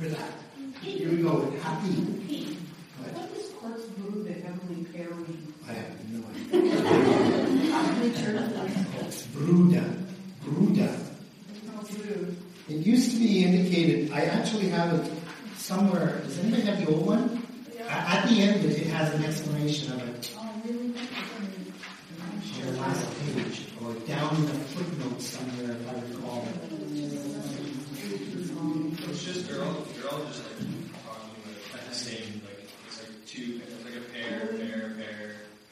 That. Here we go. with Happy. What? What does quartz brew that Emily Perry? I have no idea. It's Bruda. Bruda. It used to be indicated, I actually have it somewhere. Does anybody have the old one? A- At the end, it it has an explanation of it Oh, really? on the last page, or down in the footnote somewhere, if I recall. It's just they're all they're all just like talking like the same like it's like two it's like a pair, pair, pair,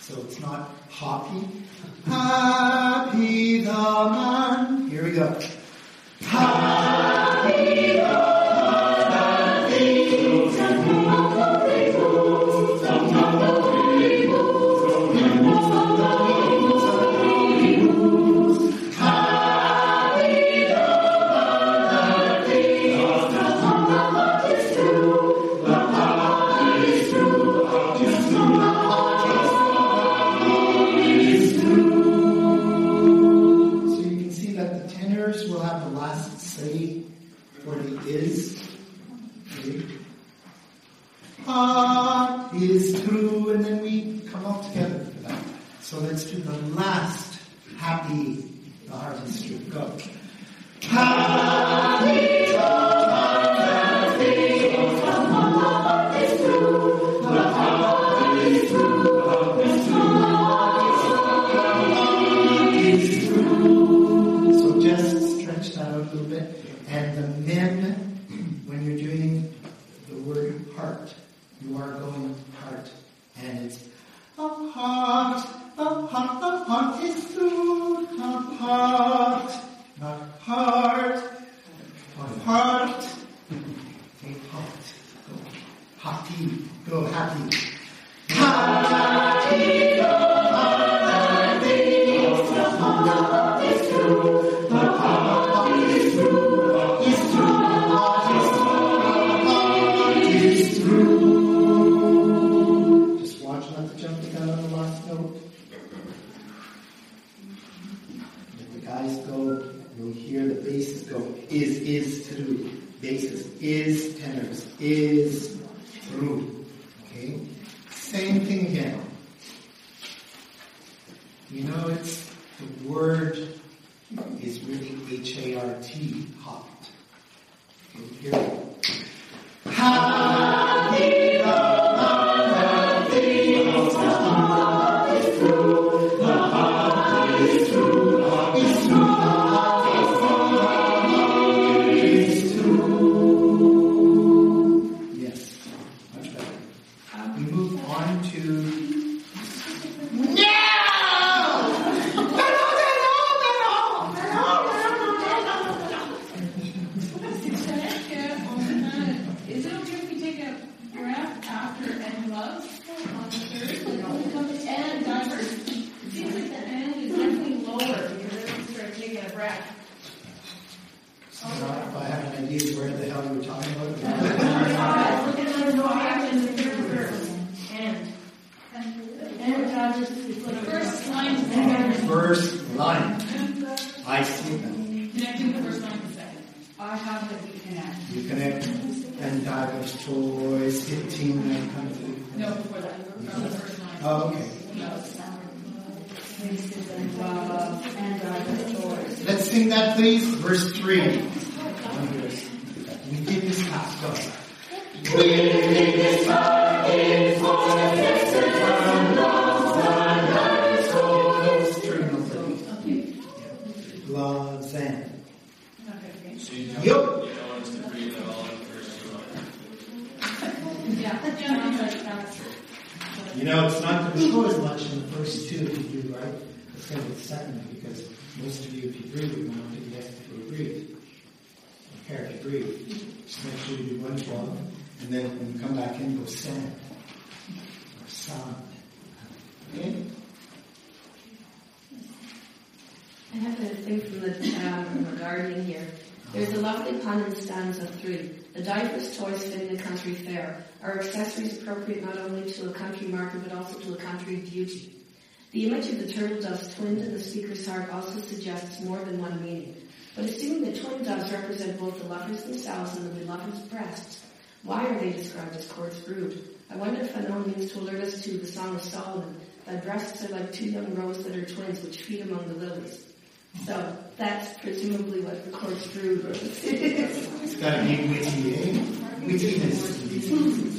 So it's not happy. Is. Ah is true, and then we come all together for that. So let's do the last happy, the heart is true. Go. So heart, heart, a heart. Go happy, go. Happy, oh, happy, 'cause the heart is true. The heart is true. The heart is true. Heart is true. Just watch not to jump the gun on the last note. If the guys go, hear the basses go is is through. Basses is tenors is through. Okay? Same thing again. You know it's the word is really H A R T hot. Okay, here if I have an idea where the hell you were talking about. Look at the no action, the third verse. And. And God just, it's the first line First line. I see them. Connecting the first line to the second. I have that we connect. You connect and diverse toys, hitting and kind of. No, before that, from the first line. Oh, okay. Places Let's sing that please. Verse 3. We did this Okay. You know, it's not going to show as much in the first two if you do right. It's going to be the second because most of you, if you breathe, you want to yes if you breathe. Or care if you breathe. Just make sure you do one one, and then when you come back in, go sand or sound. Okay? I have a thing from the, um, from the Guardian here. There's a lovely pun in stanza three. The diverse toys fitting a country fair are accessories appropriate not only to a country market but also to a country beauty. The image of the turtle doves twinned in the speaker's heart also suggests more than one meaning. But assuming that twin doves represent both the lovers themselves and the beloved's breasts, why are they described as court's brood? I wonder if Fanon means to alert us to the Song of Solomon, thy breasts are like two young roes that are twins which feed among the lilies. So that's presumably what the course was. It's got to be witty, eh? Wittiness.